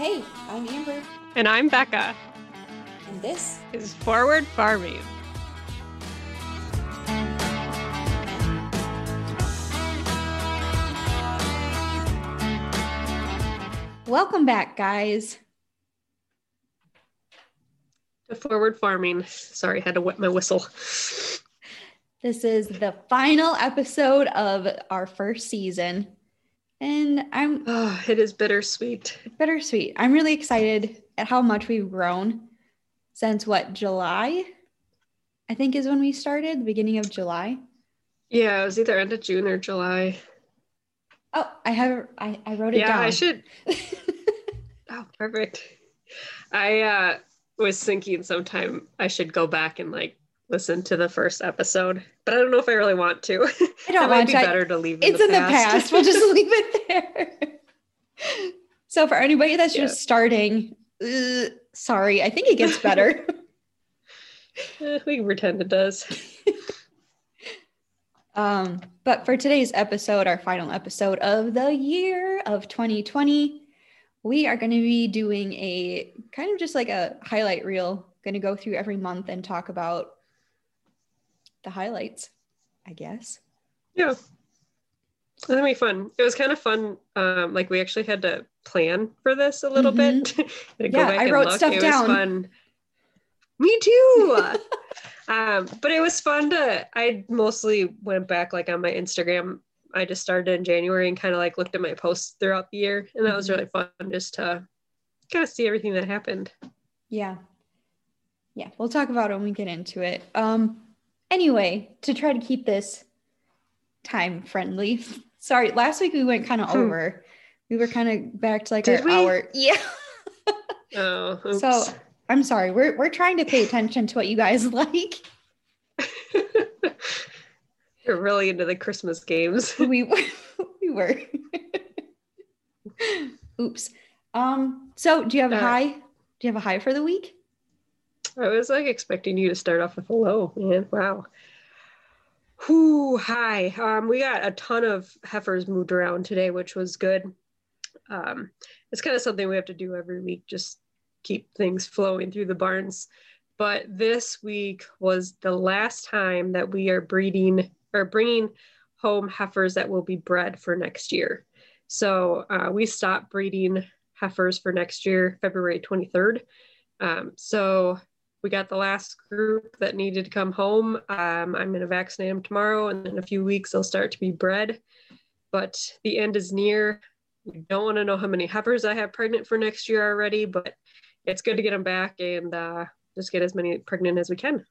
Hey, I'm Amber, And I'm Becca. and this Is Forward Farming. welcome back, guys. To Forward Farming. Sorry, I had to wet my whistle. This is the final episode of our first season, and I'm Oh, it is bittersweet. bittersweet. I'm really excited at how much we've grown since what July, I think, is when we started, the beginning of July. Yeah, it was either end of June or July. Oh, I have I, I wrote it yeah, down. Yeah, I should. Oh, perfect. I uh, was thinking sometime I should go back and like listen to the first episode, but I don't know if I really want to. I don't want be to. Better to leave. it's in the past. We'll just leave it there. so for anybody that's Yeah. just starting, uh, sorry, I think it gets better. Eh, we can pretend it does. um, but for today's episode, our final episode of the year of 2020, we are going to be doing a kind of just like a highlight reel. Going to go through every month and talk about the highlights, I guess. Yeah. That'd be fun. It was kind of fun. Um, like we actually had to plan for this a little bit. Mm-hmm. Yeah, I wrote stuff it down. Was fun. Me too. um, but it was fun to. I mostly went back like on my Instagram. I just started in January and kind of like looked at my posts throughout the year, and that was Mhm. really fun just to kind of see everything that happened. Yeah. Yeah, we'll talk about it when we get into it. Um anyway, to try to keep this time friendly. Sorry, last week we went kind of Hmm. over. We were kind of back to like Did our we? hour. Yeah. Oh, oops. So I'm sorry. We're we're trying to pay attention to what you guys like. You're really into the Christmas games. We were we were. Oops. Um, so do you have a high? Do you have a high for the week? I was like expecting you to start off with low, man. Wow. Whoo, hi. Um, we got a ton of heifers moved around today, which was good. Um, it's kind of something we have to do every week, just keep things flowing through the barns. But this week was the last time that we are breeding or bringing home heifers that will be bred for next year. So uh, we stopped breeding heifers for next year, February 23rd. Um, so we got the last group that needed to come home. Um, I'm going to vaccinate them tomorrow, and in a few weeks they'll start to be bred. But the end is near. We don't want to know how many heifers I have pregnant for next year already, but it's good to get them back and uh, just get as many pregnant as we can.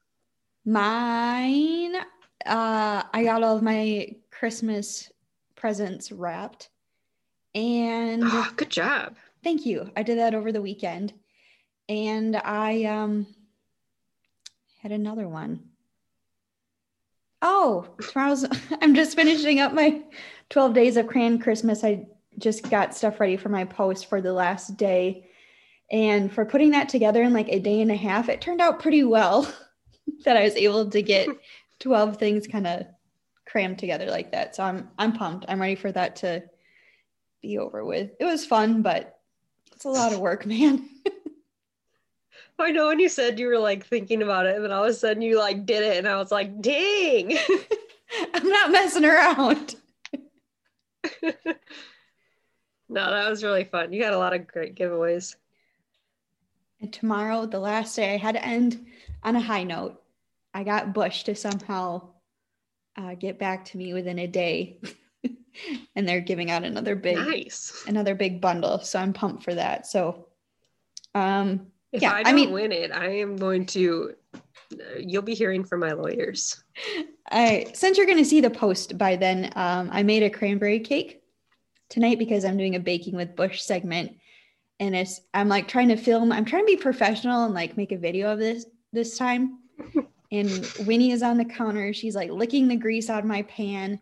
Mine, uh, I got all of my Christmas presents wrapped. And Oh, good job. thank you. I did that over the weekend. And I um had another one. Oh, tomorrow's I'm just finishing up my 12 days of crayon Christmas. I just got stuff ready for my post for the last day. And for putting that together in like a day and a half, it turned out pretty well that I was able to get 12 things kind of crammed together like that. So I'm I'm pumped. I'm ready for that to be over with. It was fun, but it's a lot of work, man. I know when you said you were like thinking about it, and then all of a sudden you like did it, and I was like, dang. I'm not messing around. no, that was really fun. You got a lot of great giveaways. And tomorrow, the last day, I had to end on a high note. I got Bush to somehow uh, get back to me within a day, and they're giving out another big, Nice. another big bundle. So I'm pumped for that. So, um, If Yeah, I I don't mean- win it, I am going to. You'll be hearing from my lawyers. I since you're going to see the post by then, um, I made a cranberry cake tonight because I'm doing a baking with Bush segment, and it's I'm like trying to film. I'm trying to be professional and like make a video of this this time. and Winnie is on the counter. She's like licking the grease out of my pan.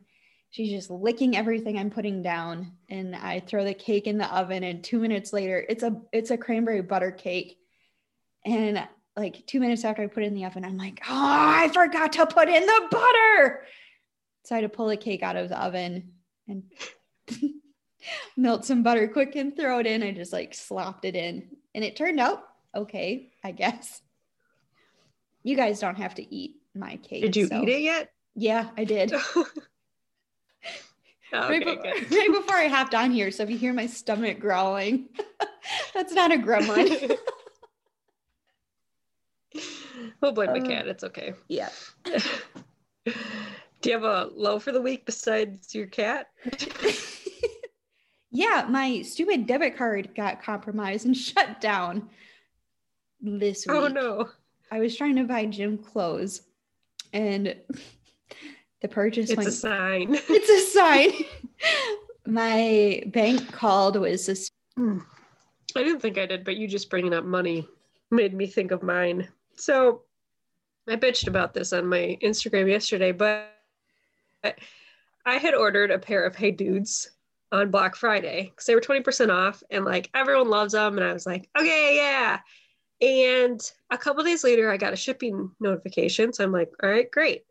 She's just licking everything I'm putting down, and I throw the cake in the oven. And two minutes later, it's a it's a cranberry butter cake, and like two minutes after I put it in the oven, I'm like, oh, I forgot to put in the butter. So I had to pull the cake out of the oven and melt some butter quick and throw it in. I just like slopped it in and it turned out okay, I guess. You guys don't have to eat my cake. Did you so. eat it yet? Yeah, I did. okay, right, be- right, before I hopped on here. So if you hear my stomach growling, that's not a gremlin. We'll blame the uh, cat. It's okay. Yeah. Do you have a low for the week besides your cat? yeah, my stupid debit card got compromised and shut down this oh, week. Oh no. I was trying to buy gym clothes and the purchase it's went, a sign. It's a sign. my bank called was sus- hmm. I didn't think I did, but you just bringing up money made me think of mine. So I bitched about this on my Instagram yesterday, but I had ordered a pair of Hey Dudes on Black Friday because they were 20% off and like everyone loves them. And I was like, okay, yeah. And a couple days later, I got a shipping notification. So I'm like, all right, great.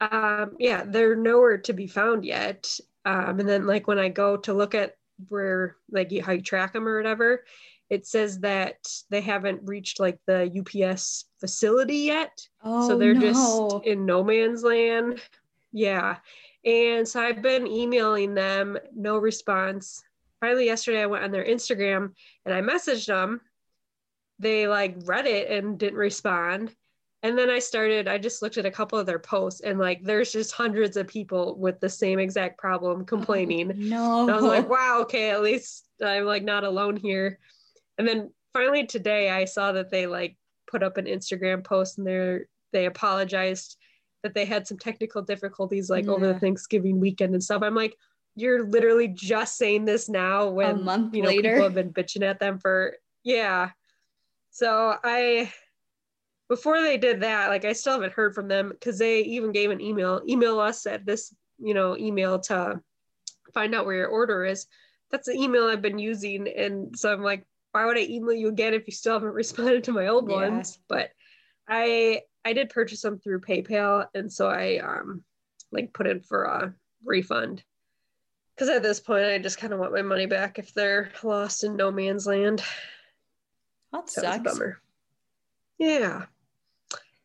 Um, yeah, they're nowhere to be found yet. Um, and then, like, when I go to look at where, like, how you track them or whatever, it says that they haven't reached like the UPS facility yet. Oh, so they're no. just in no man's land. Yeah. And so I've been emailing them, no response. Finally, yesterday I went on their Instagram and I messaged them. They like read it and didn't respond. And then I started, I just looked at a couple of their posts and like there's just hundreds of people with the same exact problem complaining. Oh, no. And I was like, wow, okay, at least I'm like not alone here. And then finally today I saw that they like put up an Instagram post and they're they apologized that they had some technical difficulties like yeah. over the Thanksgiving weekend and stuff. I'm like, you're literally just saying this now when a month you know later. people have been bitching at them for yeah. So I before they did that, like I still haven't heard from them because they even gave an email, email us at this, you know, email to find out where your order is. That's the email I've been using. And so I'm like, why would I email you again if you still haven't responded to my old yeah. ones? But I I did purchase them through PayPal, and so I um like put in for a refund. Because at this point, I just kind of want my money back if they're lost in no man's land. That sucks. bummer. Yeah.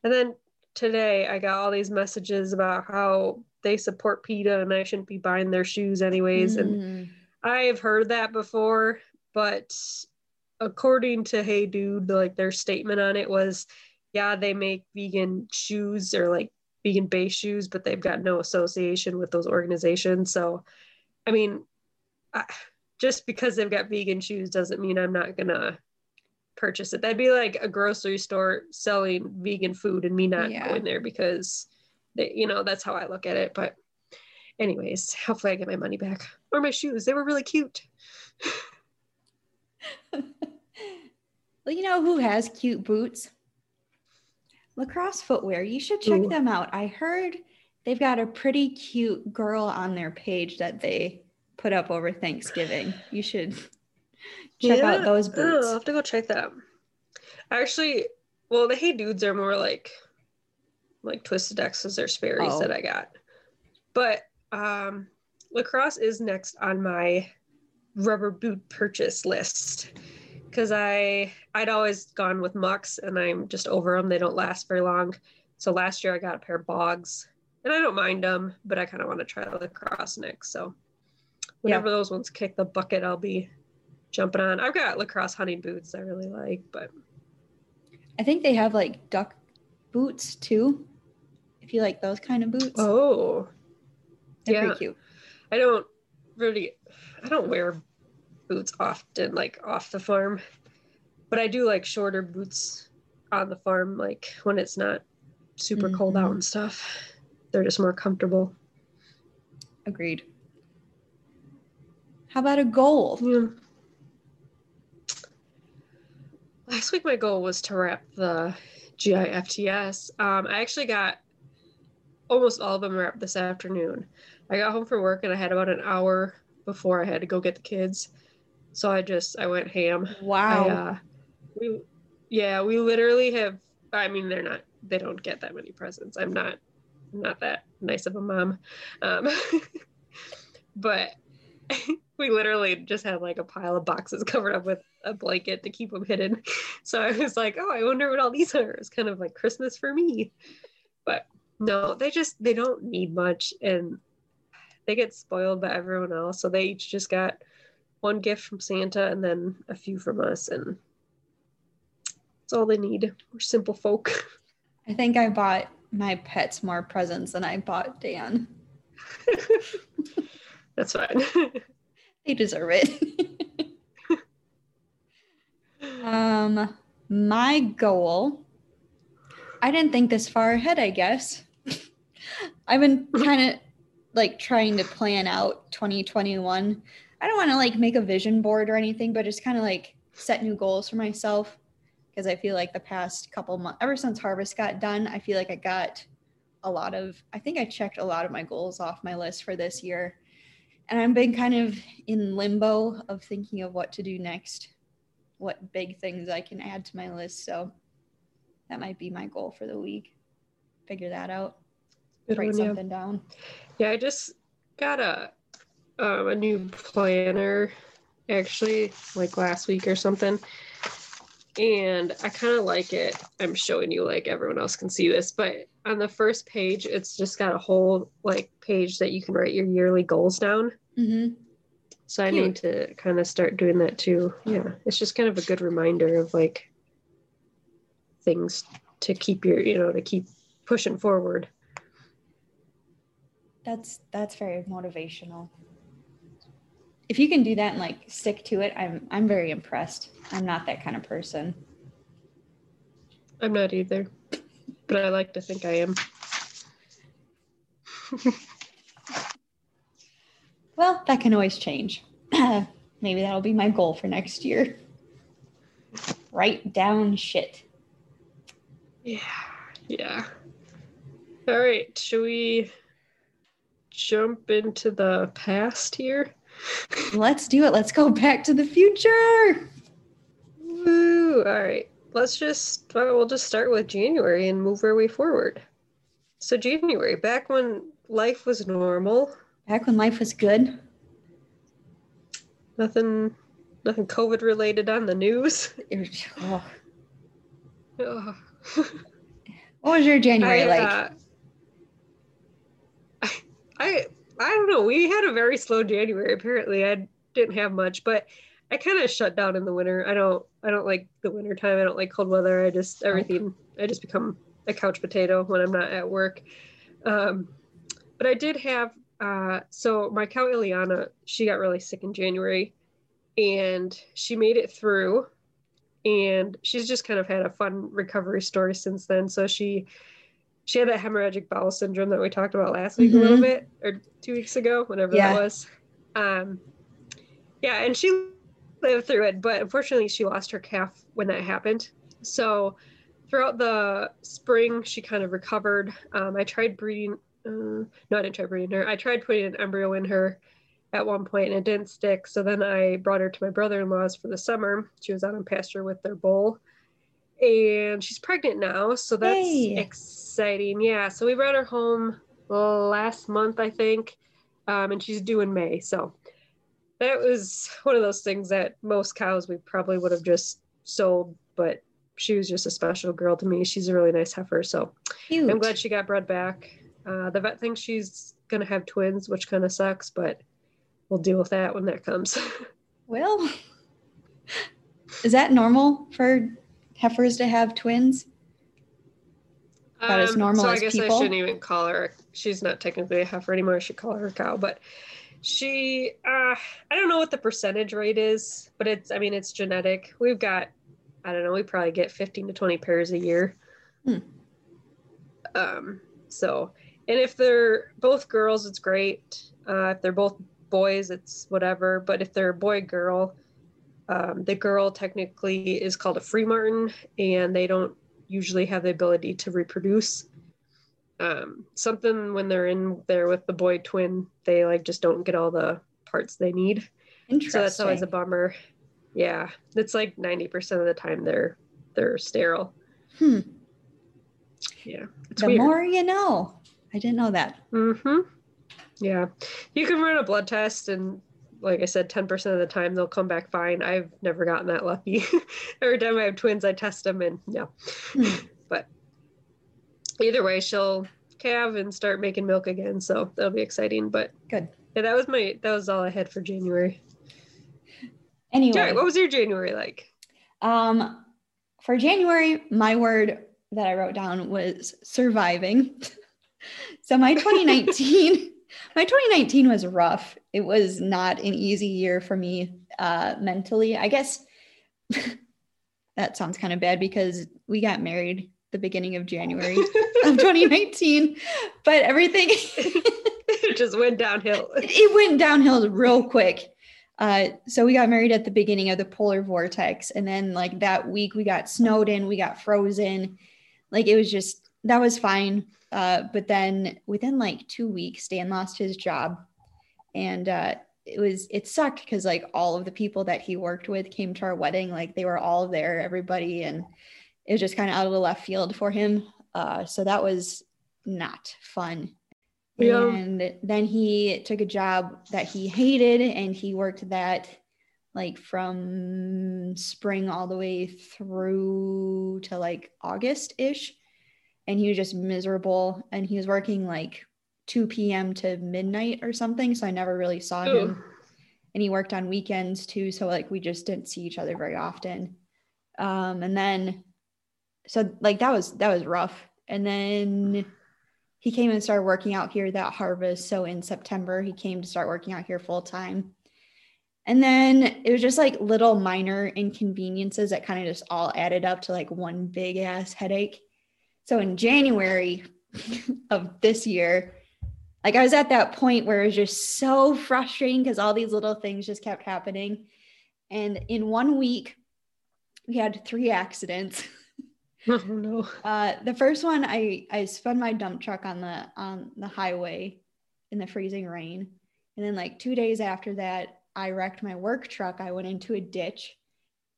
And then today, I got all these messages about how they support PETA and I shouldn't be buying their shoes anyways. Mm. And I've heard that before, but according to Hey Dude, like their statement on it was, yeah, they make vegan shoes or like vegan base shoes, but they've got no association with those organizations. So, I mean, I, just because they've got vegan shoes doesn't mean I'm not gonna purchase it. That'd be like a grocery store selling vegan food and me not yeah. going there because, they, you know, that's how I look at it. But, anyways, hopefully I get my money back or my shoes. They were really cute. Well, you know who has cute boots? Lacrosse footwear. You should check Ooh. them out. I heard they've got a pretty cute girl on their page that they put up over Thanksgiving. You should check yeah. out those boots. Oh, I'll have to go check that out. Actually, well, the Hey Dudes are more like like Twisted X's or Sperry's oh. that I got. But um lacrosse is next on my rubber boot purchase list because I I'd always gone with mucks and I'm just over them. They don't last very long. So last year I got a pair of bogs and I don't mind them, but I kind of want to try the lacrosse next. So whenever yeah. those ones kick the bucket, I'll be jumping on. I've got lacrosse hunting boots I really like, but I think they have like duck boots too. If you like those kind of boots. Oh. They're yeah. pretty cute. I don't really I don't wear boots often like off the farm. But i do like shorter boots on the farm like when it's not super mm-hmm. cold out mm-hmm. and stuff. They're just more comfortable. Agreed. How about a goal? Yeah. last week my goal was to wrap the gifts um, i actually got almost all of them wrapped this afternoon. I got home from work and i had about an hour before i had to go get the kids so I just I went ham. Wow. I, uh, we yeah, we literally have I mean they're not they don't get that many presents. I'm not not that nice of a mom. Um, but we literally just had like a pile of boxes covered up with a blanket to keep them hidden. So I was like, oh, I wonder what all these are. It's kind of like Christmas for me. But no, they just they don't need much and they get spoiled by everyone else. So they each just got one gift from Santa and then a few from us and that's all they need. We're simple folk. I think I bought my pets more presents than I bought Dan. That's fine. they deserve it. um, my goal. I didn't think this far ahead, I guess. I've been kind of like trying to plan out 2021. I don't want to like make a vision board or anything, but just kind of like set new goals for myself because I feel like the past couple months, ever since harvest got done, I feel like I got a lot of, I think I checked a lot of my goals off my list for this year. And I've been kind of in limbo of thinking of what to do next, what big things I can add to my list. So that might be my goal for the week. Figure that out. Good write one, something yeah. down. Yeah, I just got a um, a new planner actually like last week or something and I kind of like it. I'm showing you like everyone else can see this, but on the first page, it's just got a whole like page that you can write your yearly goals down. Mm-hmm. So I Cute. need to kind of start doing that too. Yeah, it's just kind of a good reminder of like things to keep your, you know, to keep pushing forward. That's that's very motivational if you can do that and like stick to it, I'm I'm very impressed. I'm not that kind of person. I'm not either, but I like to think I am. well, that can always change. Maybe that'll be my goal for next year. Write down shit. Yeah. Yeah. All right. Should we jump into the past here? Let's do it. Let's go back to the future. Woo. All right. Let's just, well, we'll just start with January and move our way forward. So, January, back when life was normal. Back when life was good. Nothing, nothing COVID related on the news. Oh. oh. what was your January I, like? Uh, I, I I don't know. We had a very slow January. Apparently, I didn't have much, but I kind of shut down in the winter. I don't. I don't like the winter time. I don't like cold weather. I just everything. I just become a couch potato when I'm not at work. Um, but I did have. Uh, so my cow Ileana, she got really sick in January, and she made it through, and she's just kind of had a fun recovery story since then. So she she had that hemorrhagic bowel syndrome that we talked about last week mm-hmm. a little mm-hmm. bit or two weeks ago, whatever yeah. that was. Um, yeah, and she lived through it, but unfortunately, she lost her calf when that happened. So throughout the spring, she kind of recovered. Um, I tried breeding. Uh, no, I didn't try breeding her. I tried putting an embryo in her at one point and it didn't stick. So then I brought her to my brother-in-law's for the summer. She was out on pasture with their bull and she's pregnant now, so that's hey. exciting. Yeah, so we brought her home last month, I think, um, and she's due in May. So that was one of those things that most cows we probably would have just sold, but she was just a special girl to me. She's a really nice heifer, so Cute. I'm glad she got bred back. Uh, the vet thinks she's gonna have twins, which kind of sucks, but we'll deal with that when that comes. well, is that normal for heifers to have twins? About um, as normal so I guess people? I shouldn't even call her. She's not technically a heifer anymore. I should call her a cow, but she. Uh, I don't know what the percentage rate is, but it's. I mean, it's genetic. We've got. I don't know. We probably get fifteen to twenty pairs a year. Hmm. Um. So, and if they're both girls, it's great. Uh, if they're both boys, it's whatever. But if they're boy girl, um, the girl technically is called a freemartin, and they don't usually have the ability to reproduce. Um, something when they're in there with the boy twin, they like just don't get all the parts they need. Interesting. So that's always a bummer. Yeah, it's like ninety percent of the time they're they're sterile. Hmm. Yeah, the weird. more you know. I didn't know that. Mm-hmm. Yeah, you can run a blood test and like I said, 10% of the time they'll come back fine. I've never gotten that lucky. Every time I have twins, I test them and no. Hmm. But either way, she'll calve and start making milk again. So that'll be exciting. But good. Yeah, that was my that was all I had for January. Anyway, what was your January like? Um, for January, my word that I wrote down was surviving. so my 2019 my 2019 was rough. It was not an easy year for me uh, mentally. I guess that sounds kind of bad because we got married the beginning of January of 2019, but everything it just went downhill. It went downhill real quick. Uh, so we got married at the beginning of the polar vortex, and then like that week we got snowed in, we got frozen. Like it was just that was fine. Uh, but then within like two weeks, Dan lost his job, and uh, it was it sucked because like all of the people that he worked with came to our wedding, like they were all there, everybody, and it was just kind of out of the left field for him. Uh, so that was not fun. Yeah. And then he took a job that he hated, and he worked that like from spring all the way through to like August ish and he was just miserable and he was working like 2 p.m. to midnight or something. So I never really saw Ooh. him. And he worked on weekends too. So like we just didn't see each other very often. Um, and then so like that was that was rough. And then he came and started working out here that harvest. So in September, he came to start working out here full time. And then it was just like little minor inconveniences that kind of just all added up to like one big ass headache. So in January of this year, like I was at that point where it was just so frustrating because all these little things just kept happening. And in one week, we had three accidents. Oh no. Uh, the first one, I I spun my dump truck on the on the highway in the freezing rain, and then like two days after that, I wrecked my work truck. I went into a ditch,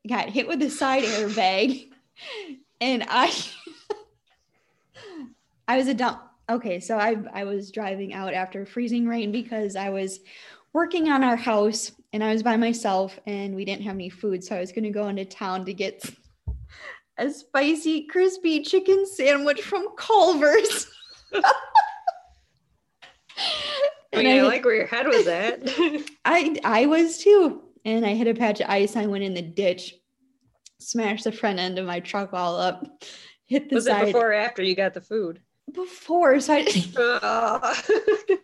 got hit with a side airbag, and I I was a dump. Okay, so I I was driving out after freezing rain because I was working on our house and I was by myself and we didn't have any food, so I was going to go into town to get a spicy crispy chicken sandwich from Culver's. I mean, I, I like where your head was at. I I was too, and I hit a patch of ice. I went in the ditch, smashed the front end of my truck all up, hit the was side. it before or after you got the food? Before. So I,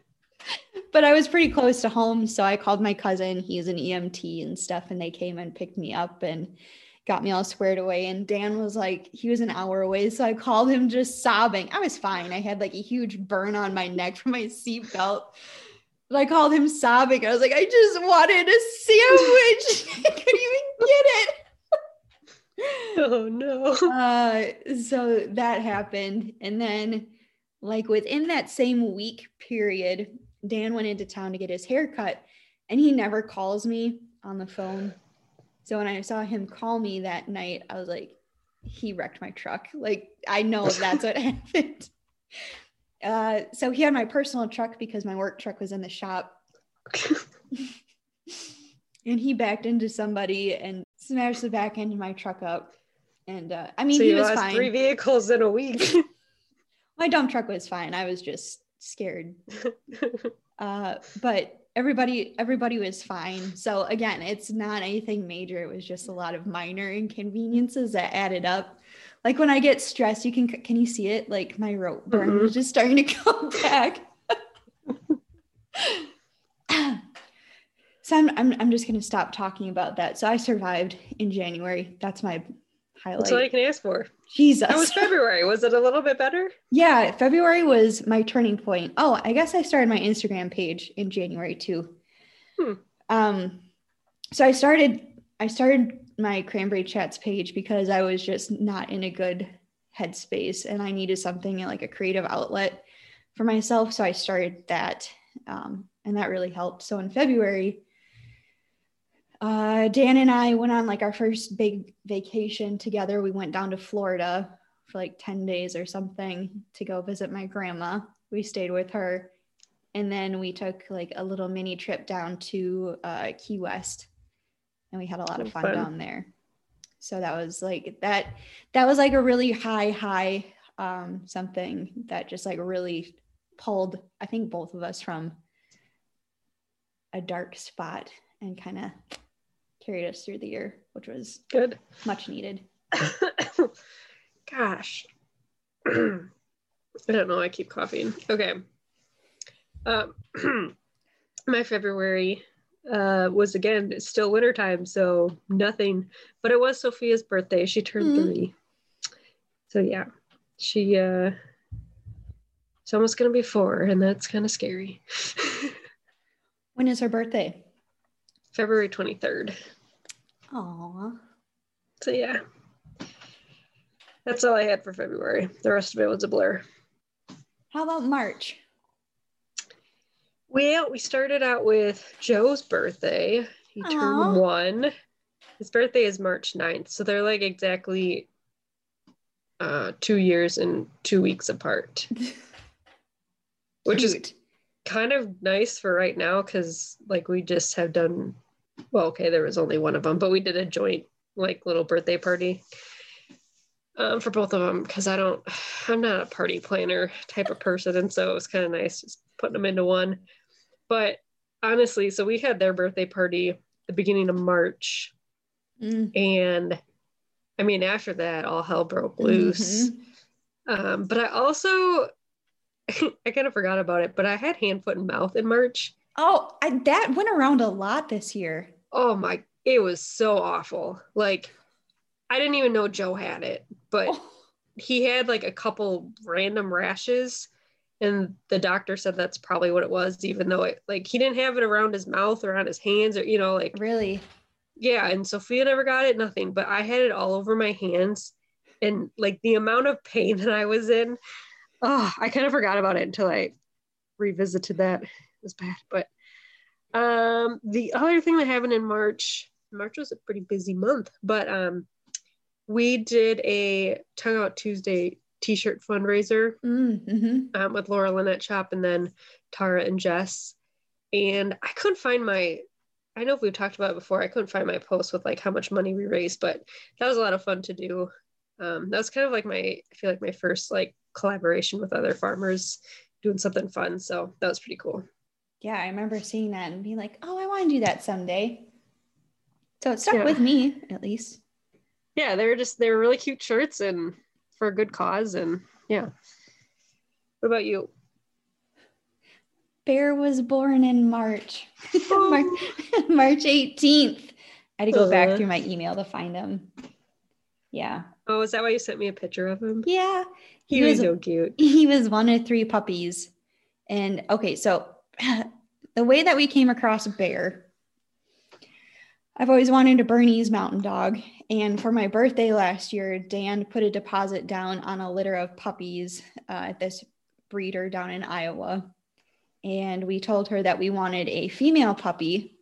but I was pretty close to home. So I called my cousin. He's an EMT and stuff. And they came and picked me up and got me all squared away. And Dan was like, he was an hour away. So I called him just sobbing. I was fine. I had like a huge burn on my neck from my seatbelt. But I called him sobbing. I was like, I just wanted a sandwich. I couldn't even get it. oh no. Uh, so that happened. And then, like, within that same week period, Dan went into town to get his hair cut and he never calls me on the phone. So when I saw him call me that night, I was like, he wrecked my truck. Like, I know that's what happened. Uh, so he had my personal truck because my work truck was in the shop. and he backed into somebody and smashed the back end of my truck up. And uh, I mean, so he was fine. Three vehicles in a week. my dump truck was fine. I was just scared. uh, but everybody, everybody was fine. So again, it's not anything major. It was just a lot of minor inconveniences that added up. Like when I get stressed, you can can you see it? Like my rope burn mm-hmm. was just starting to come back. So I'm, I'm, I'm just going to stop talking about that. So I survived in January. That's my highlight. That's all I can ask for. Jesus. How was February? Was it a little bit better? Yeah, February was my turning point. Oh, I guess I started my Instagram page in January too. Hmm. Um, so I started I started my cranberry chats page because I was just not in a good headspace and I needed something like a creative outlet for myself. So I started that. Um, and that really helped. So in February, uh, Dan and I went on like our first big vacation together. We went down to Florida for like 10 days or something to go visit my grandma. We stayed with her and then we took like a little mini trip down to uh, Key West, and we had a lot of fun, Fun. down there. So that was like that. That was like a really high, high um, something that just like really pulled. I think both of us from a dark spot and kind of carried us through the year, which was Good. much needed. Gosh. I don't know. I keep coughing. Okay. Um, my February uh, was again it's still wintertime, so nothing. But it was Sophia's birthday. She turned Mhm. three. So yeah, she uh, she's almost gonna be four, and that's kind of scary. When is her birthday? February twenty third. Aw. So yeah, that's all I had for February. The rest of it was a blur. How about March? Well, we started out with Joe's birthday. He Aw. turned one. His birthday is March 9th. So they're like exactly uh, two years and two weeks apart, which is kind of nice for right now because like we just have done, well, okay, there was only one of them, but we did a joint like little birthday party um, for both of them because I don't, I'm not a party planner type of person. And so it was kind of nice just putting them into one. But honestly, so we had their birthday party the beginning of March. Mm. And I mean, after that, all hell broke loose. Mhm. Um, but I also, I kind of forgot about it, but I had hand, foot, and mouth in March. Oh, I, that went around a lot this year. Oh my, it was so awful. Like, I didn't even know Joe had it, but Oh, he had like a couple random rashes. And the doctor said that's probably what it was, even though it like he didn't have it around his mouth or on his hands or, you know, like really? yeah and sophia never got it nothing but i had it all over my hands and like the amount of pain that i was in oh i kind of forgot about it until i revisited that was bad but um the other thing that happened in march march was a pretty busy month but um we did a tongue out tuesday t-shirt fundraiser Mm-hmm. um, with Laura Lynette Shop and then Tara and Jess. And I couldn't find my, I know we've talked about it before, I couldn't find my post with like how much money we raised, but that was a lot of fun to do. Um, that was kind of like my, I feel like my first like collaboration with other farmers doing something fun. So that was pretty cool. Yeah, I remember seeing that and being like, oh, I want to do that someday. So it stuck Yeah. with me at least. Yeah, they were just, they were really cute shirts and for a good cause. And yeah. What about you? Bear was born in March, Mar- March 18th. I had to go back Uh. through my email to find him. Yeah. Oh, is that why you sent me a picture of him? Yeah. He, He was was- so cute. he was one of three puppies. And okay, so the way that we came across Bear, I've always wanted a Bernese mountain dog. And for my birthday last year, Dan put a deposit down on a litter of puppies uh, at this breeder down in Iowa. And we told her that we wanted a female puppy.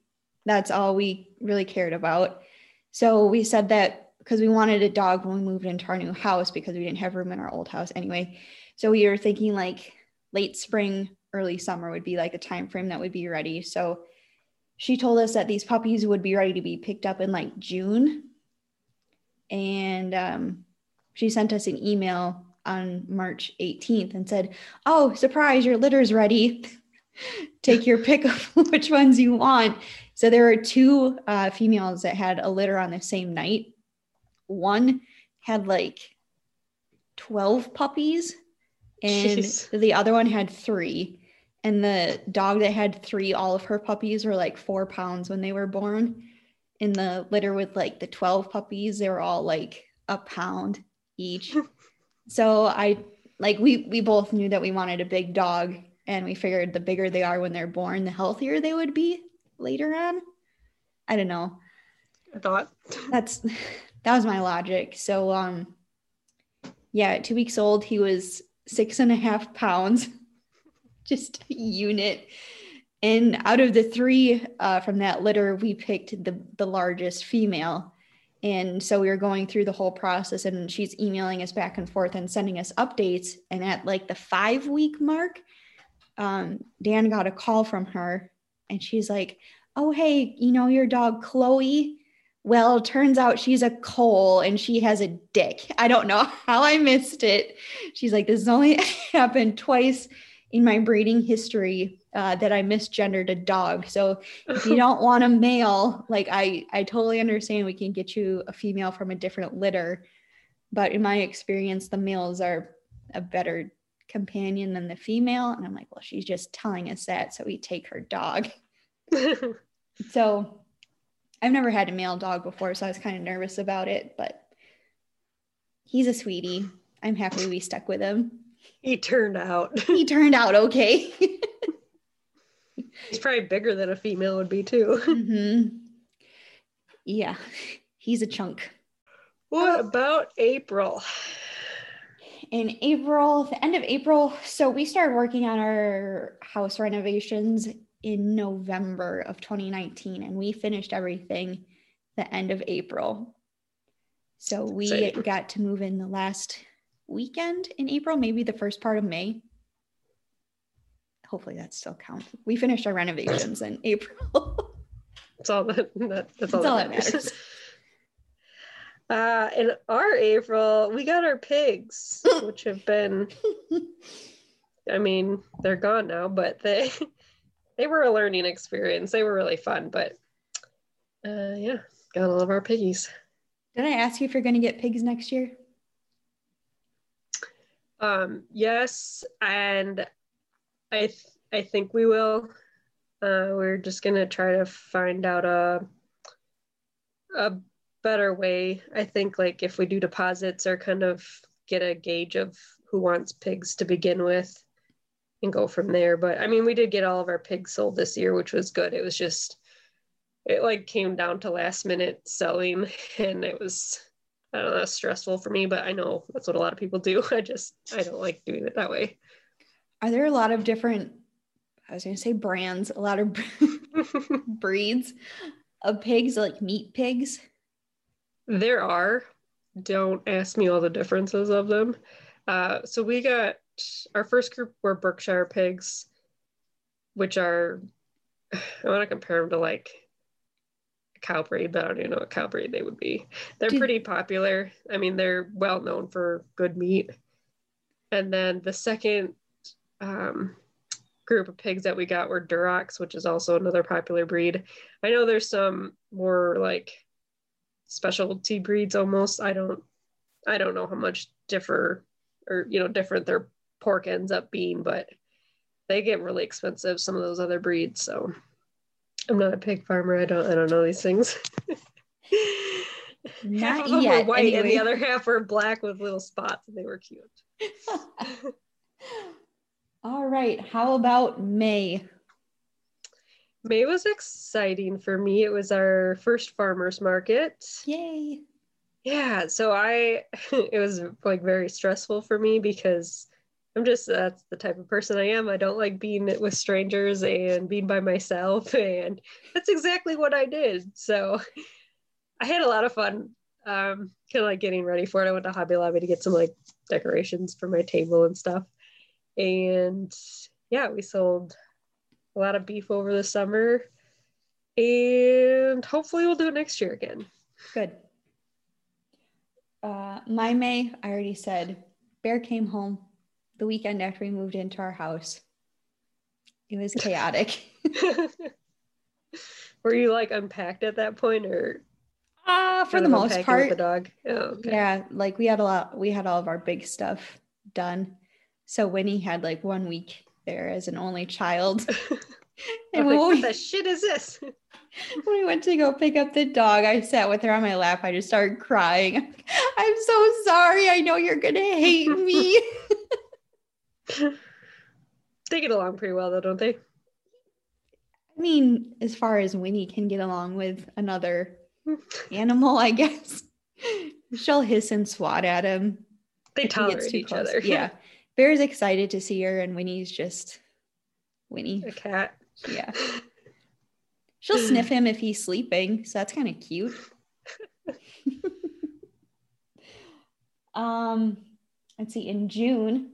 That's all we really cared about. So we said that because we wanted a dog when we moved into our new house because we didn't have room in our old house anyway. So we were thinking like late spring, early summer would be like the time frame that would be ready. So she told us that these puppies would be ready to be picked up in like June. And um, she sent us an email on March 18th and said, Oh, surprise, your litter's ready. Take your pick of which ones you want. So there were two uh, females that had a litter on the same night. One had like 12 puppies, and Jeez. the other one had three. And the dog that had three, all of her puppies were like four pounds when they were born. In the litter with like the 12 puppies, they were all like a pound each. so I like we we both knew that we wanted a big dog and we figured the bigger they are when they're born, the healthier they would be later on. I don't know I thought. that's that was my logic so um yeah at two weeks old he was six and a half pounds just a unit and out of the three uh, from that litter we picked the the largest female and so we were going through the whole process and she's emailing us back and forth and sending us updates and at like the five week mark um, Dan got a call from her and she's like, Oh, hey, you know your dog Chloe? Well, turns out she's a Cole and she has a dick. I don't know how I missed it. She's like, This has only happened twice in my breeding history uh, that I misgendered a dog. So if you don't want a male, like I, I totally understand we can get you a female from a different litter. But in my experience, the males are a better companion than the female. And I'm like, well, she's just telling us that. So we take her dog. so I've never had a male dog before. So I was kind of nervous about it, but he's a sweetie. I'm happy we stuck with him. He turned out. he turned out okay. he's probably bigger than a female would be, too. Mm-hmm. Yeah, he's a chunk. What about April? in April, the end of April. So we started working on our house renovations in November of 2019 and we finished everything the end of April. So we Same. got to move in the last weekend in April, maybe the first part of May. Hopefully that still counts. We finished our renovations in April. that's all that, that that's all, that's that, all that matters. Uh, in our April, we got our pigs, which have been, I mean, they're gone now, but they they were a learning experience. They were really fun, but uh, yeah, got all of our piggies. Did I ask you if you're going to get pigs next year? Um, yes, and I th- I think we will. Uh, we're just gonna try to find out a a better way. I think like if we do deposits or kind of get a gauge of who wants pigs to begin with and go from there. But I mean, we did get all of our pigs sold this year, which was good. It was just it like came down to last minute selling and it was I don't know, that's stressful for me, but I know that's what a lot of people do. I just I don't like doing it that way. Are there a lot of different I was gonna say brands, a lot of breeds of pigs, like meat pigs? There are. Don't ask me all the differences of them. Uh, so we got our first group were Berkshire pigs, which are I want to compare them to like a cow breed, but I don't even know what cow breed they would be. They're pretty popular. I mean, they're well known for good meat. And then the second um, group of pigs that we got were Durocs, which is also another popular breed. I know there's some more like specialty breeds almost. I don't I don't know how much differ or you know different their pork ends up being, but they get really expensive some of those other breeds. So I'm not a pig farmer. I don't I don't know these things. Not half of them yet, were white anyway. and the other half were black with little spots and they were cute. All right. How about May? May was exciting for me. It was our first farmers market. Yay. Yeah, so I it was like very stressful for me because I'm just that's the type of person I am. I don't like being with strangers and being by myself and that's exactly what I did. So I had a lot of fun um kind of like getting ready for it. I went to Hobby Lobby to get some like decorations for my table and stuff. And yeah, we sold a lot of beef over the summer. And hopefully we'll do it next year again. Good. Uh, my May, I already said, Bear came home the weekend after we moved into our house. It was chaotic. Were you like unpacked at that point or? Uh, for the most part. the dog. Oh, okay. Yeah, like we had a lot, we had all of our big stuff done. So Winnie had like one week there as an only child. and like, what we, the shit is this? when we went to go pick up the dog, I sat with her on my lap. I just started crying. I'm so sorry. I know you're gonna hate me. they get along pretty well though, don't they? I mean, as far as Winnie can get along with another animal, I guess. She'll hiss and swat at him. They tolerate each close. other. Yeah. Bear's excited to see her, and Winnie's just Winnie. A cat. Yeah. She'll sniff him if he's sleeping, so that's kind of cute. um, let's see, in June,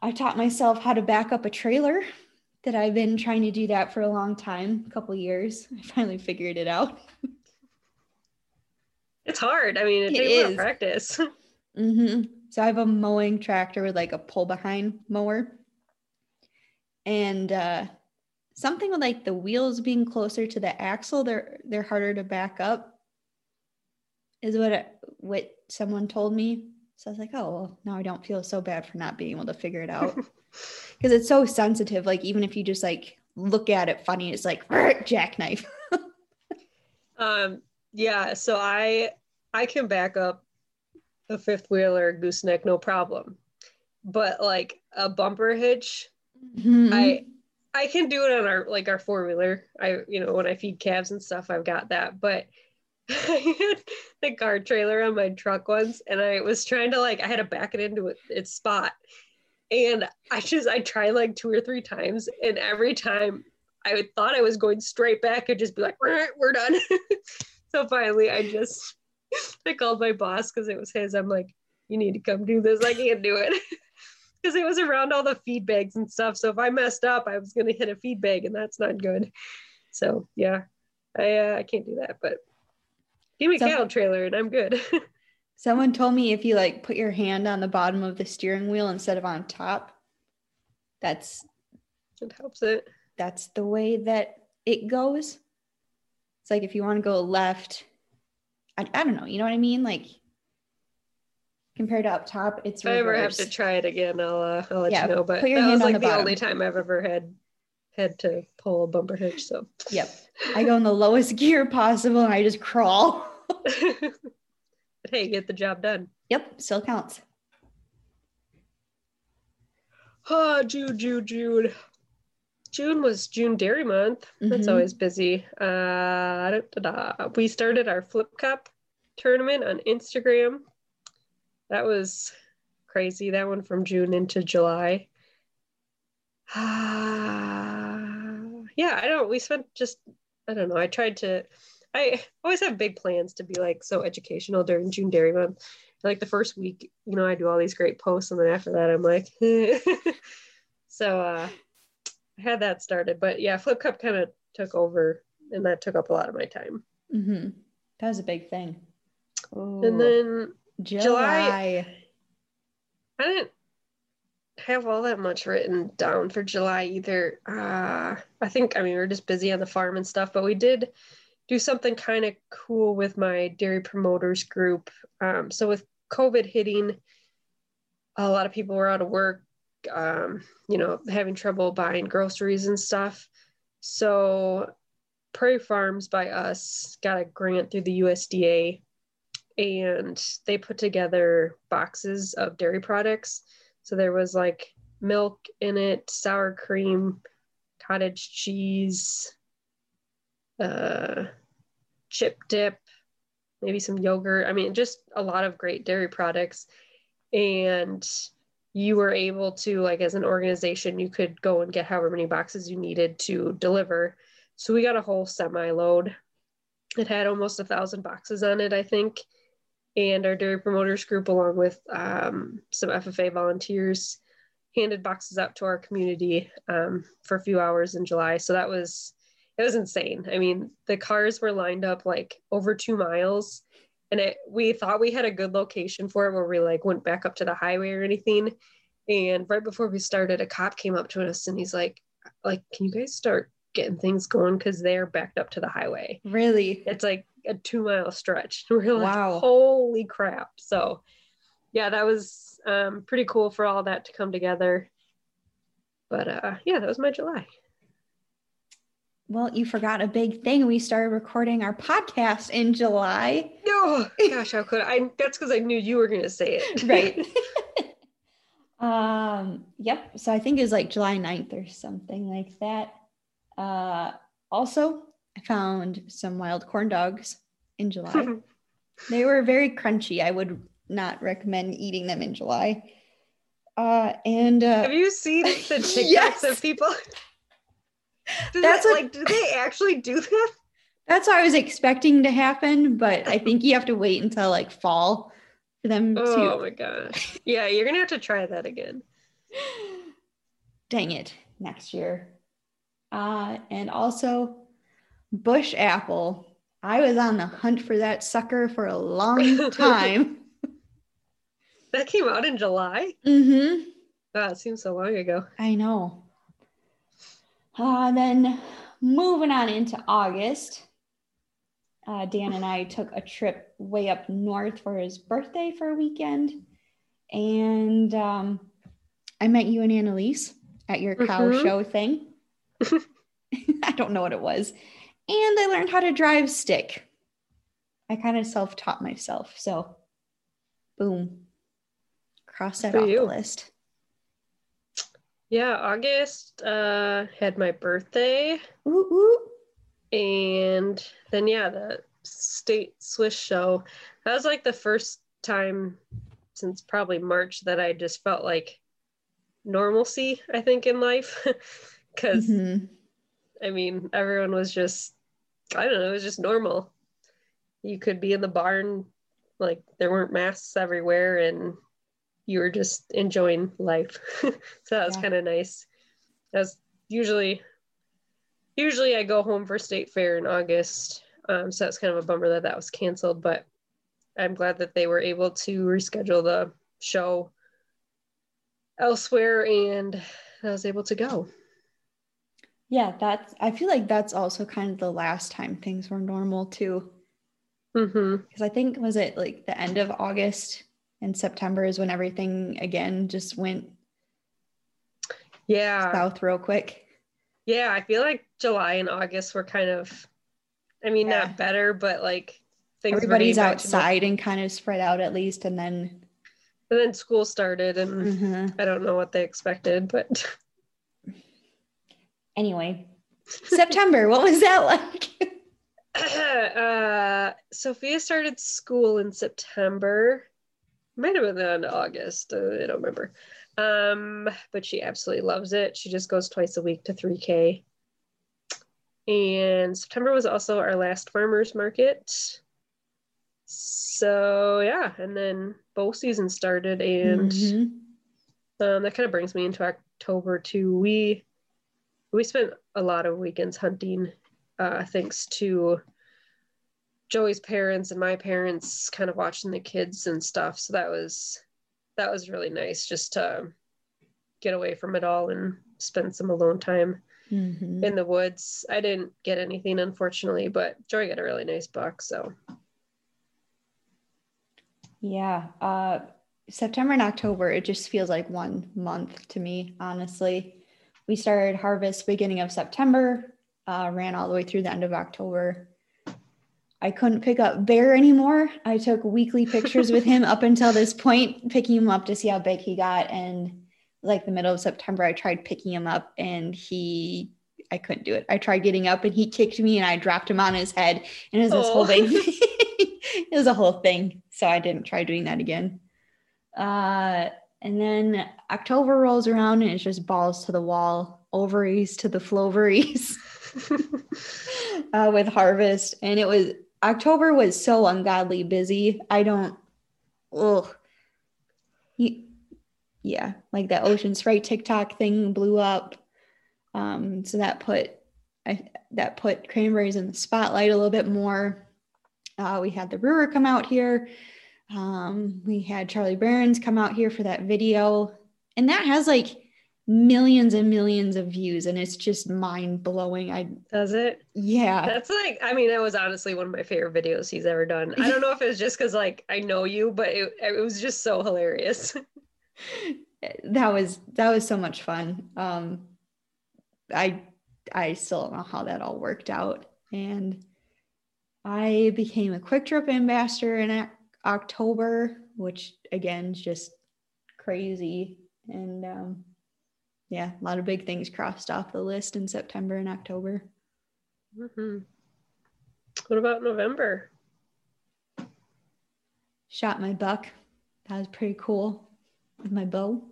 I taught myself how to back up a trailer that I've been trying to do that for a long time, a couple years. I finally figured it out. It's hard. I mean, it, It takes a lot of is. practice. hmm So I have a mowing tractor with like a pull behind mower. And uh, something with like the wheels being closer to the axle, they're they're harder to back up. Is what it, what someone told me. So I was like, oh well, now I don't feel so bad for not being able to figure it out because it's so sensitive. Like even if you just like look at it funny, it's like jackknife. Um, yeah, so I I can back up a fifth wheeler gooseneck no problem. But like a bumper hitch, Mhm. I I can do it on our like our four wheeler. I you know when I feed calves and stuff, I've got that. But I had the car trailer on my truck once, and I was trying to like I had to back it into it, its spot, and I just I tried like two or three times, and every time I thought I was going straight back, I'd just be like, "We're we're done. so finally, I just I called my boss because it was his. I'm like, you need to come do this. I can't do it. Because it was around all the feed bags and stuff. So if I messed up, I was gonna hit a feed bag, and that's not good. So yeah, I uh, I can't do that. But give me a So- cattle trailer, and I'm good. Someone told me if you like put your hand on the bottom of the steering wheel instead of on top, that's it helps it. that's the way that it goes. It's like if you want to go left, I, I don't know, you know what I mean? Like compared to up top, it's If I ever have to try it again, I'll uh, I'll let Yeah, you know. But that was like the the, only time I've ever had had to pull a bumper hitch. So. Yep. I go in the lowest gear possible and I just crawl. but hey, get the job done. Yep, still counts. Oh, June, June, June. June was June Dairy Month. That's Mhm. always busy. Uh, da, da, da. We started our Flip Cup tournament on Instagram. That was crazy. That one from June into July. yeah, I don't. We spent just. I don't know. I tried to. I always have big plans to be like so educational during June Dairy Month. Like the first week, you know, I do all these great posts, and then after that, I'm like, so uh, I had that started. But yeah, Flip Cup kind of took over, and that took up a lot of my time. hmm That was a big thing. And then July. I didn't have all that much written down for July either. Uh, I think, I mean, we are just busy on the farm and stuff, but we did do something kind of cool with my dairy promoters group. Um, so, with COVID hitting, a lot of people were out of work, um, you know, having trouble buying groceries and stuff. So, Prairie Farms by us got a grant through the USDA and they put together boxes of dairy products. So there was like milk in it, sour cream, cottage cheese, uh, chip dip, maybe some yogurt. I mean, just a lot of great dairy products. And you were able to, like, as an organization, you could go and get however many boxes you needed to deliver. So we got a whole semi load. It had almost a thousand boxes on it, I think and our dairy promoters group, along with um, some FFA volunteers, handed boxes out to our community um, for a few hours in July. So that was it was insane. I mean, the cars were lined up like over two miles, and it we thought we had a good location for it where we like went back up to the highway or anything. And right before we started, a cop came up to us and he's like, like, can you guys start getting things going because they're backed up to the highway? Really? it's like a two mile stretch. We're like, Wow. holy crap. So yeah, that was um, pretty cool for all that to come together. But uh, yeah, that was my July. Well, you forgot a big thing. We started recording our podcast in July. Oh gosh, how could I? That's because I knew you were going to say it. Right. um, yep. So I think it was like July 9th or something like that. Uh, also, I found some wild corn dogs in July. they were very crunchy. I would not recommend eating them in July. Uh, and uh, Have you seen the TikToks Yes. of people? Does That's that, what- like, do they actually do that? that's what I was expecting to happen, but I think you have to wait until like fall for them Oh to. Oh my gosh. Yeah, you're going to have to try that again. Dang it, next year. Uh, and also Busch Apple. I was on the hunt for that sucker for a long time. that came out in July? mm-hmm. Wow, it seems so long ago. I know. Uh, then moving on into August, uh, Dan and I took a trip way up north for his birthday for a weekend. And um, I met you and Annalise at your cow Mhm. show thing. I don't know what it was. And I learned how to drive stick. I kind of self taught myself. So, boom. Cross that For off the list. Yeah, August uh had my birthday Ooh, ooh. and then yeah, the state Swiss show. That was like the first time since probably March that I just felt like normalcy, I think, in life. Cause Mhm. I mean, everyone was just, I don't know, it was just normal. You could be in the barn, like there weren't masks everywhere, and you were just enjoying life. so that was Yeah. kind of nice. That's usually, usually I go home for state fair in August. Um, so that's kind of a bummer that that was canceled, but I'm glad that they were able to reschedule the show elsewhere and I was able to go. Yeah, that's, I feel like that's also kind of the last time things were normal too. Because I think, was it like the end of August and September is when everything again just went Yeah. south real quick? Yeah, I feel like July and August were kind of, I mean, Yeah. not better, but like things. Everybody's getting back to normal. outside and kind of spread out at least. And then, And then school started, and Mhm. I don't know what they expected, but anyway, September, what was that like? uh, Sophia started school in September. Might have been of August. Uh, I don't remember. Um, but she absolutely loves it. She just goes twice a week to 3K. And September was also our last farmers market. So yeah, and then bow season started, and Mhm. um, that kind of brings me into October too. We we spent a lot of weekends hunting, uh, thanks to Joey's parents and my parents, kind of watching the kids and stuff. So that was that was really nice, just to get away from it all and spend some alone time Mhm. in the woods. I didn't get anything, unfortunately, but Joey got a really nice buck. So Yeah. Uh, September and October, it just feels like one month to me, honestly. We started harvest beginning of September, uh, ran all the way through the end of October. I couldn't pick up Bear anymore. I took weekly pictures with him up until this point, picking him up to see how big he got. And like the middle of September, I tried picking him up and he, I couldn't do it. I tried getting up and he kicked me and I dropped him on his head. And it was this whole Oh. thing. it was a whole thing. So I didn't try doing that again. Uh, and then October rolls around and it's just balls to the wall, ovaries to the floveries uh, with harvest. And it was October was so ungodly busy. I don't, ugh. Yeah, like that Ocean Spray TikTok thing blew up. Um, so that put I, that put cranberries in the spotlight a little bit more. Uh, we had the brewer come out here. Um, we had Charlie Berens come out here for that video, and that has like millions and millions of views, and it's just mind blowing. I does it? yeah, That's like, I mean, that was honestly one of my favorite videos he's ever done. I don't know if it was just because like I know you, but it, it was just so hilarious. that was that was so much fun. Um, I I still don't know how that all worked out, and I became a Kwik Trip ambassador in Oc- October, which again is just crazy. And um, yeah, a lot of big things crossed off the list in September and October. Mhm. What about November? Shot my buck. That was pretty cool with my bow.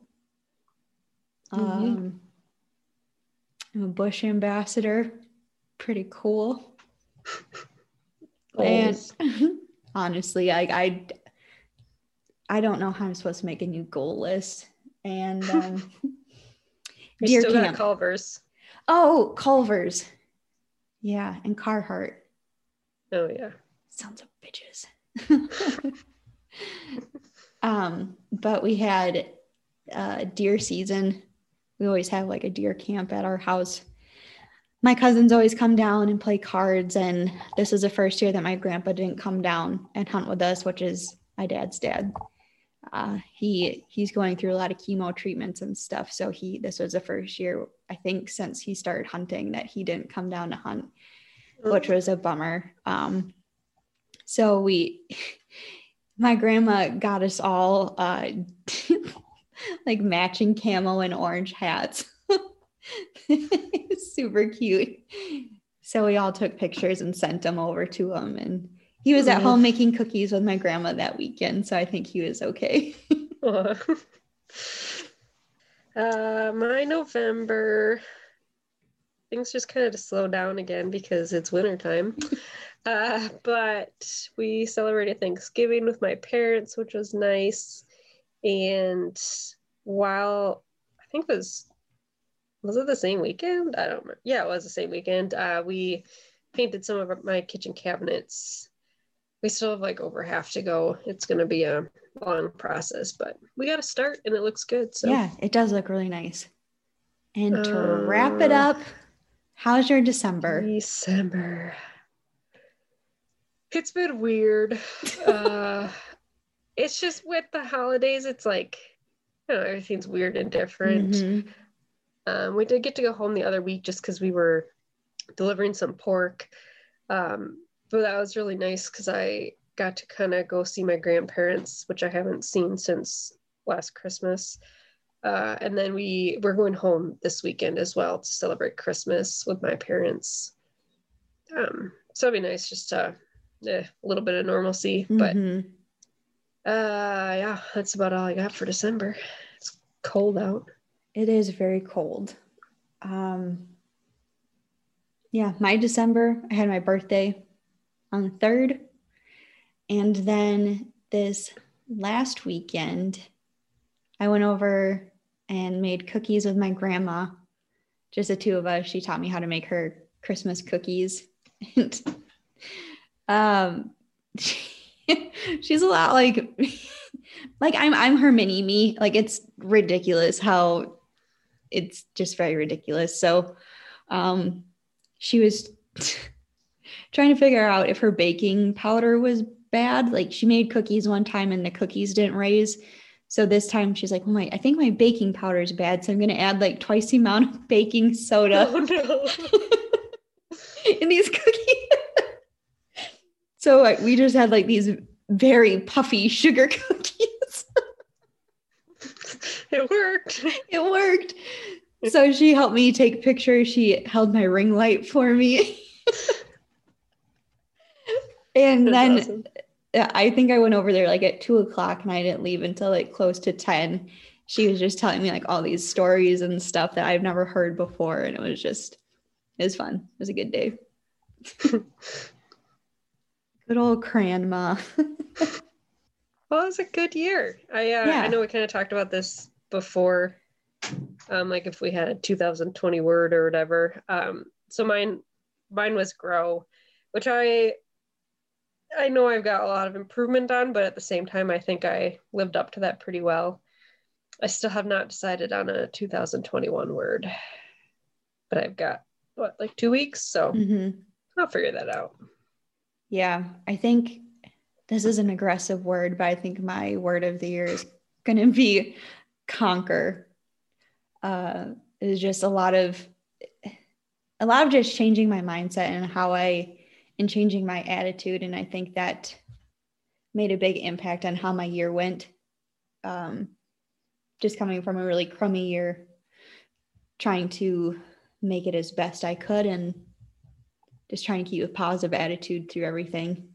Um, I'm a Busch ambassador. Pretty cool. And honestly, I, I I don't know how I'm supposed to make a new goal list. and um, We deer still got camp. Culver's. Oh, Culver's. Yeah, and Carhartt. Oh yeah. Sons of bitches. um, but we had uh, deer season. We always have like a deer camp at our house. My cousins always come down and play cards, and this is the first year that my grandpa didn't come down and hunt with us, which is my dad's dad. Uh, he he's going through a lot of chemo treatments and stuff, so he this was the first year I think since he started hunting that he didn't come down to hunt which was a bummer. Um, so we, my grandma got us all uh, like matching camo and orange hats. Super cute. So we all took pictures and sent them over to him. And he was at Aw. home making cookies with my grandma that weekend. So I think he was okay. Uh, my November things just kind of to slow down again because it's wintertime. uh, but we celebrated Thanksgiving with my parents, which was nice. And while I think it was was it the same weekend? I don't remember. Yeah, it was the same weekend. Uh, we painted some of my kitchen cabinets. We still have like over half to go. It's going to be a long process, but we got to start and it looks good. So yeah, it does look really nice. And to wrap it Uh, up, how's your December? December. It's been weird. uh, it's just with the holidays, it's like, you know, everything's weird and different. Mhm. Um, we did get to go home the other week just because we were delivering some pork. Um, but that was really nice because I got to kind of go see my grandparents, which I haven't seen since last Christmas. Uh, and then we we're going home this weekend as well to celebrate Christmas with my parents. Um, so it'd be nice just to eh, a little bit of normalcy. But Mhm. uh, yeah, that's about all I got for December. It's cold out. It is very cold. Um, yeah, my December, I had my birthday on the 3rd. And then this last weekend, I went over and made cookies with my grandma. Just the two of us. She taught me how to make her Christmas cookies. And um, she's a lot like like I'm I'm her mini me. Like it's ridiculous how it's just very ridiculous. So um she was trying to figure out if her baking powder was bad. Like she made cookies one time and the cookies didn't raise. So this time she's like, "Oh my, I think my baking powder is bad. So I'm going to add like twice the amount of baking soda Oh no. in these cookies." so like, we just had like these very puffy sugar cookies. it worked. it worked. So she helped me take pictures. She held my ring light for me. And That's then awesome. I think I went over there like at two o'clock and I didn't leave until like close to 10. She was just telling me like all these stories and stuff that I've never heard before. And it was just, it was fun. It was a good day. good old grandma. Well, it was a good year. I uh, Yeah. I know we kind of talked about this before, um, like if we had a 2020 word or whatever. Um, so mine mine was grow, which I I know I've got a lot of improvement on, but at the same time, I think I lived up to that pretty well. I still have not decided on a 2021 word, but I've got what like two weeks, so Mhm. I'll figure that out. Yeah, I think this is an aggressive word, but I think my word of the year is going to be conquer. Uh, it's just a lot of a lot of just changing my mindset and how I and changing my attitude, and I think that made a big impact on how my year went. Um, just coming from a really crummy year, trying to make it as best I could, and just trying to keep a positive attitude through everything.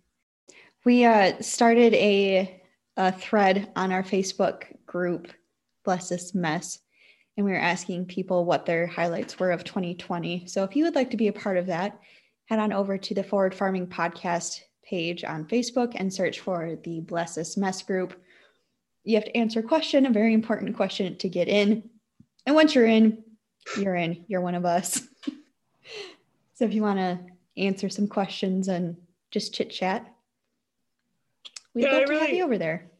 We uh, started a, a thread on our Facebook group, Bless This Mess, and we were asking people what their highlights were of 2020. So if you would like to be a part of that, head on over to the Forward Farming Podcast page on Facebook and search for the Bless This Mess group. you have to answer a question, a very important question to get in. And once you're in, you're in. You're one of us. so if you want to answer some questions and just chit chat, we'd Yeah, love I to have you over there.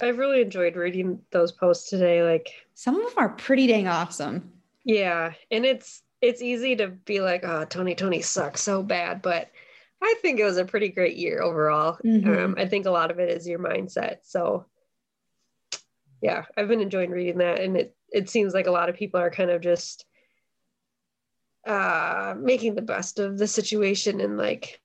I've really enjoyed reading those posts today. Like, Some of them are pretty dang awesome. yeah, and it's it's easy to be like, oh, Tony, Tony sucks so bad, but I think it was a pretty great year overall. Mhm. Um, I think a lot of it is your mindset. So, yeah, I've been enjoying reading that, and it it seems like a lot of people are kind of just uh making the best of the situation and like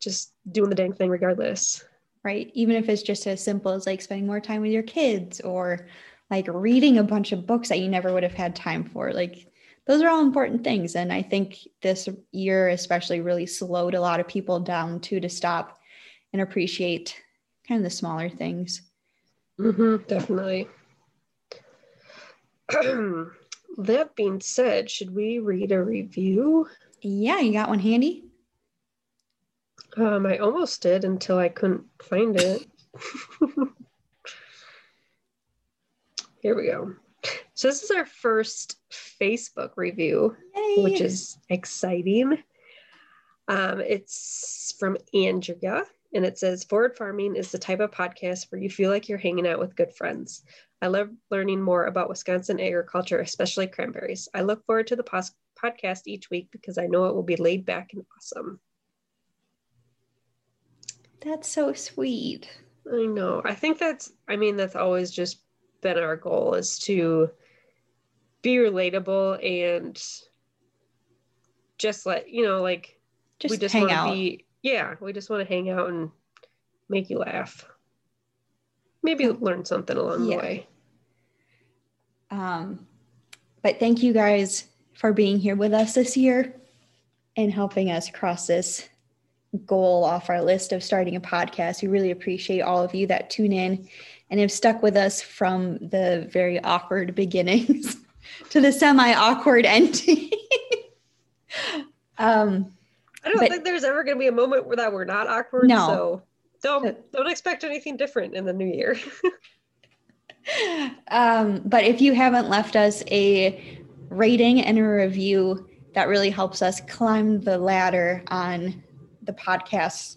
just doing the dang thing regardless. right? Even if it's just as simple as like spending more time with your kids or like reading a bunch of books that you never would have had time for. Like those are all important things. And I think this year, especially, really slowed a lot of people down too to stop and appreciate kind of the smaller things. Mm-hmm, definitely. that being said, should we read a review? Yeah, you got one handy? Um, I almost did until I couldn't find it. Here we go. So this is our first Facebook review, Yay. which is exciting. Um, it's from Andrea, and it says Forward Farming is the type of podcast where you feel like you're hanging out with good friends. I love learning more about Wisconsin agriculture, especially cranberries. I look forward to the pos- podcast each week because I know it will be laid back and awesome. That's so sweet. I know. I think that's, I mean, that's always just been our goal is to be relatable and just let, you know, like Just, we just hang want to out. be, yeah, we just want to hang out and make you laugh. Maybe learn something along Yeah. the way. Um, but thank you guys for being here with us this year and helping us cross this goal off our list of starting a podcast. We really appreciate all of you that tune in and have stuck with us from the very awkward beginnings to the semi awkward ending. um, I don't But- think there's ever going to be a moment where that we're not awkward. No. So don't, don't expect anything different in the new year. um, but if you haven't left us a rating and a review, that really helps us climb the ladder on the podcast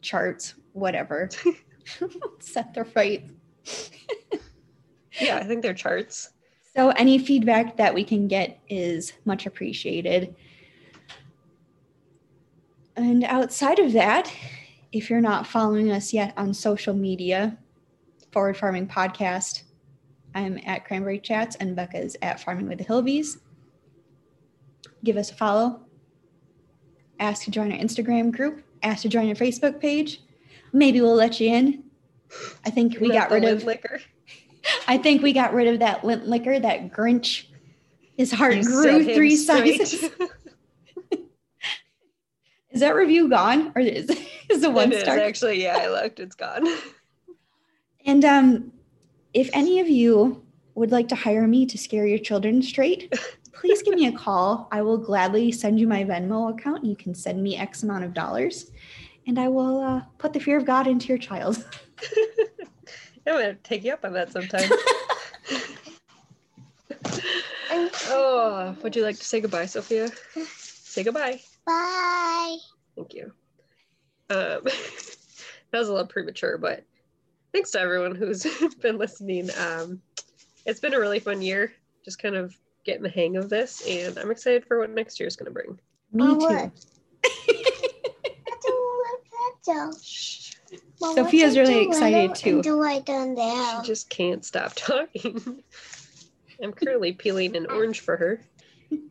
charts, whatever. Set the right. yeah, I think they're charts. So, any feedback that we can get is much appreciated. And outside of that, if you're not following us yet on social media, Forward Farming Podcast, I'm at Cranberry Chats and Becca's at Farming with the Hilbies. Give us a follow. Ask to join our Instagram group. Ask to join our Facebook page. Maybe we'll let you in. I think we got rid of liquor. I think we got rid of that lint liquor, that Grinch. His heart You grew three sizes. Is that review gone, or is, is the one It is star? actually, yeah, I looked, it's gone. And um, if any of you would like to hire me to scare your children straight, please give me a call. I will gladly send you my Venmo account. You can send me X amount of dollars, and I will uh, put the fear of God into your child. I'm gonna take you up on that sometime. oh, would you like to say goodbye, Sophia? Say goodbye. Bye. Thank you. Um, that was a little premature, but thanks to everyone who's been listening. Um, it's been a really fun year, just kind of getting the hang of this, and I'm excited for what next year is going to bring. Me Mom, too. what? I don't want that Mom, Sophia's really excited too. Do I done She there? just can't stop talking. I'm currently peeling an orange for her.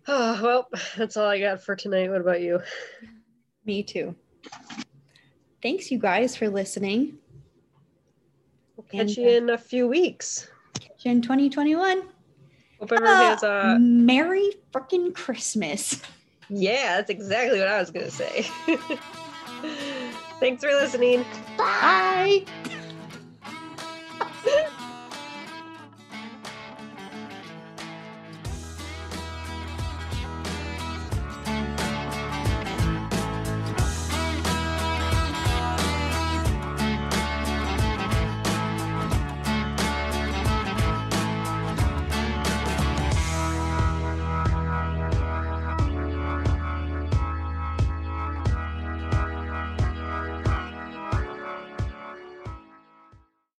Oh, well, that's all I got for tonight. What about you? Me too. Thanks, you guys, for listening. We'll catch And, you uh, in a few weeks. Catch you in 2021. Hope everyone has Uh, a. Merry freaking Christmas. Yeah, that's exactly what I was going to say. Thanks for listening. Bye. Bye.